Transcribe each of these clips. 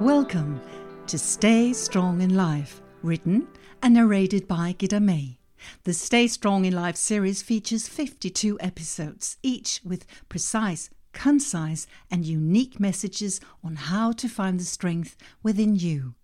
Welcome to Stay Strong in Life, written and narrated by Gittemaj. The Stay Strong in Life series features 52 episodes, each with precise, concise, and unique messages on how to find the strength within you.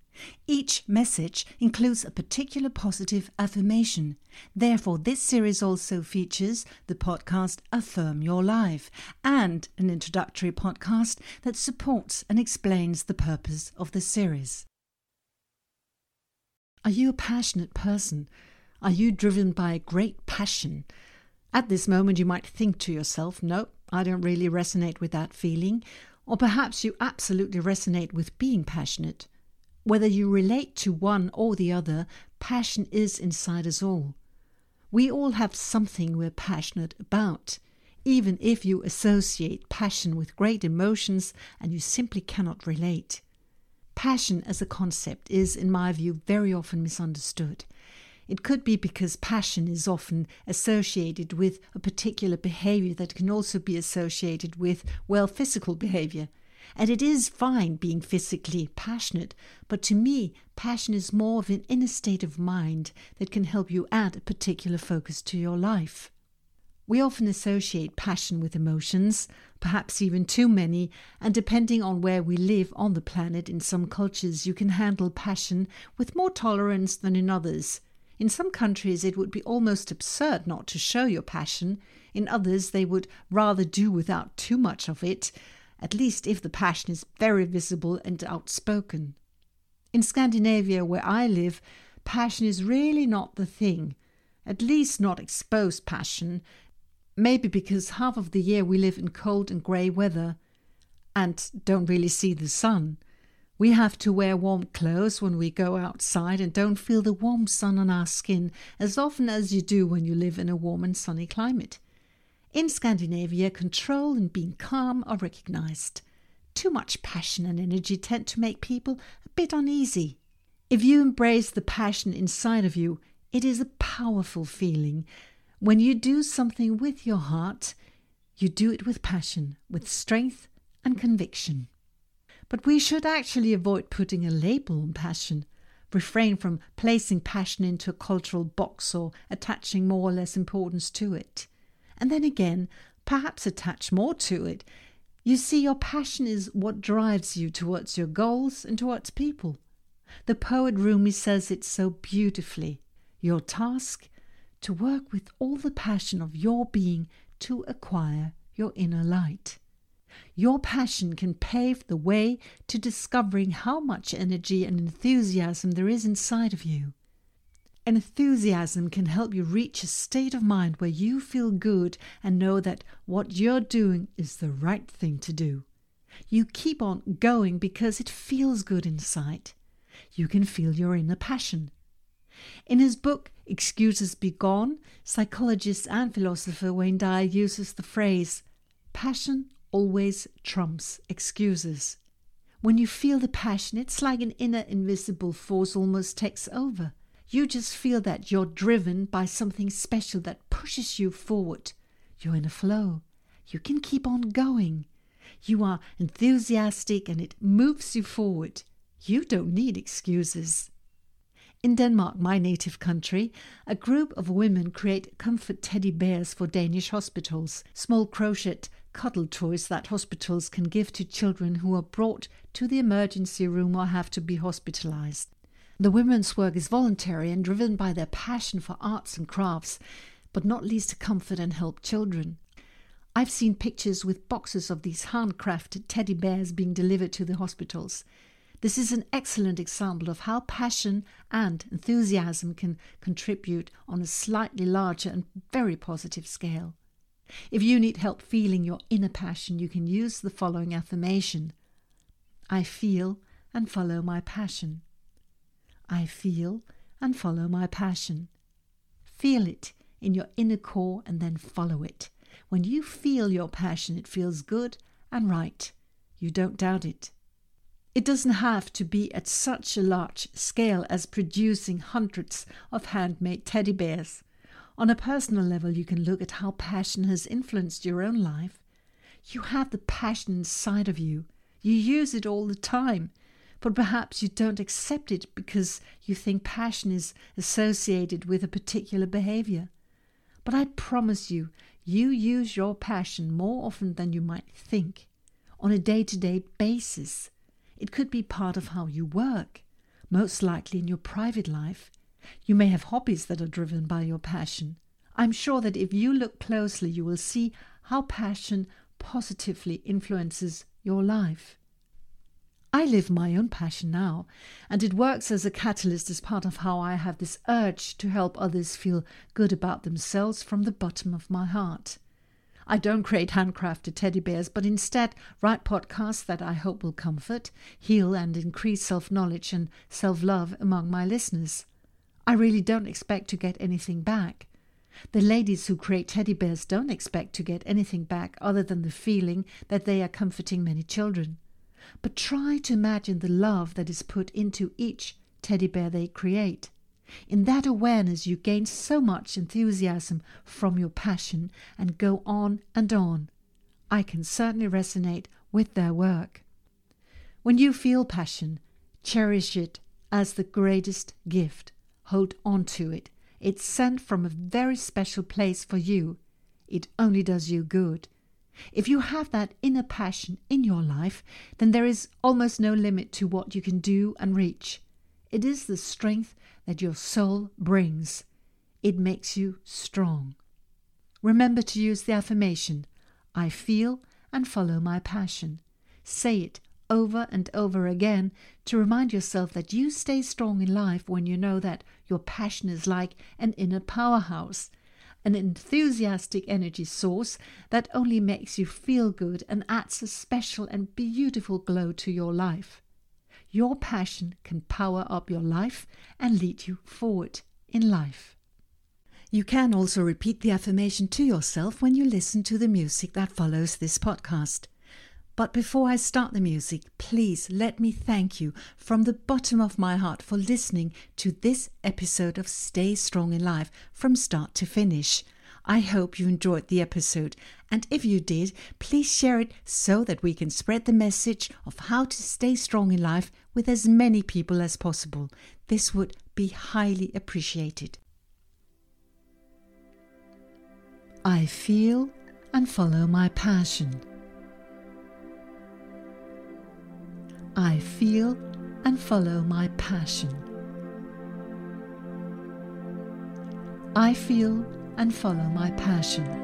Each message includes a particular positive affirmation. Therefore, this series also features the podcast Affirm Your Life and an introductory podcast that supports and explains the purpose of the series. Are you a passionate person? Are you driven by a great passion? At this moment, you might think to yourself, no, I don't really resonate with that feeling. Or perhaps you absolutely resonate with being passionate. Whether you relate to one or the other, passion is inside us all. We all have something we're passionate about, even if you associate passion with great emotions and you simply cannot relate. Passion as a concept is, in my view, very often misunderstood. It could be because passion is often associated with a particular behavior that can also be associated with, well, physical behavior. And it is fine being physically passionate, but to me, passion is more of an inner state of mind that can help you add a particular focus to your life. We often associate passion with emotions, perhaps even too many, and depending on where we live on the planet, in some cultures you can handle passion with more tolerance than in others. In some countries, it would be almost absurd not to show your passion. In others, they would rather do without too much of it at least if the passion is very visible and outspoken. In Scandinavia, where I live, passion is really not the thing, at least not exposed passion, maybe because half of the year we live in cold and grey weather and don't really see the sun. We have to wear warm clothes when we go outside and don't feel the warm sun on our skin as often as you do when you live in a warm and sunny climate. In Scandinavia, control and being calm are recognized. Too much passion and energy tend to make people a bit uneasy. If you embrace the passion inside of you, it is a powerful feeling. When you do something with your heart, you do it with passion, with strength and conviction. But we should actually avoid putting a label on passion. Refrain from placing passion into a cultural box or attaching more or less importance to it and then again, perhaps attach more to it. You see, your passion is what drives you towards your goals and towards people. The poet Rumi says it so beautifully. Your task to work with all the passion of your being to acquire your inner light. Your passion can pave the way to discovering how much energy and enthusiasm there is inside of you. Enthusiasm can help you reach a state of mind where you feel good and know that what you're doing is the right thing to do. You keep on going because it feels good inside. You can feel your inner passion. In his book Excuses Be Gone, psychologist and philosopher Wayne Dyer uses the phrase, Passion always trumps excuses. When you feel the passion, it's like an inner invisible force almost takes over. You just feel that you're driven by something special that pushes you forward. You're in a flow. You can keep on going. You are enthusiastic and it moves you forward. You don't need excuses. In Denmark, my native country, a group of women create comfort teddy bears for Danish hospitals, small crochet cuddle toys that hospitals can give to children who are brought to the emergency room or have to be hospitalized. The women's work is voluntary and driven by their passion for arts and crafts, but not least to comfort and help children. I've seen pictures with boxes of these handcrafted teddy bears being delivered to the hospitals. This is an excellent example of how passion and enthusiasm can contribute on a slightly larger and very positive scale. If you need help feeling your inner passion, you can use the following affirmation I feel and follow my passion. I feel and follow my passion. Feel it in your inner core and then follow it. When you feel your passion, it feels good and right. You don't doubt it. It doesn't have to be at such a large scale as producing hundreds of handmade teddy bears. On a personal level, you can look at how passion has influenced your own life. You have the passion inside of you. You use it all the time. But perhaps you don't accept it because you think passion is associated with a particular behavior. But I promise you, you use your passion more often than you might think, on a day to day basis. It could be part of how you work, most likely in your private life. You may have hobbies that are driven by your passion. I'm sure that if you look closely, you will see how passion positively influences your life. I live my own passion now, and it works as a catalyst as part of how I have this urge to help others feel good about themselves from the bottom of my heart. I don't create handcrafted teddy bears, but instead write podcasts that I hope will comfort, heal, and increase self knowledge and self love among my listeners. I really don't expect to get anything back. The ladies who create teddy bears don't expect to get anything back other than the feeling that they are comforting many children but try to imagine the love that is put into each teddy bear they create. In that awareness, you gain so much enthusiasm from your passion and go on and on. I can certainly resonate with their work. When you feel passion, cherish it as the greatest gift. Hold on to it. It's sent from a very special place for you. It only does you good. If you have that inner passion in your life, then there is almost no limit to what you can do and reach. It is the strength that your soul brings. It makes you strong. Remember to use the affirmation I feel and follow my passion. Say it over and over again to remind yourself that you stay strong in life when you know that your passion is like an inner powerhouse an enthusiastic energy source that only makes you feel good and adds a special and beautiful glow to your life. Your passion can power up your life and lead you forward in life. You can also repeat the affirmation to yourself when you listen to the music that follows this podcast. But before I start the music, please let me thank you from the bottom of my heart for listening to this episode of Stay Strong in Life from start to finish. I hope you enjoyed the episode, and if you did, please share it so that we can spread the message of how to stay strong in life with as many people as possible. This would be highly appreciated. I feel and follow my passion. I feel and follow my passion. I feel and follow my passion.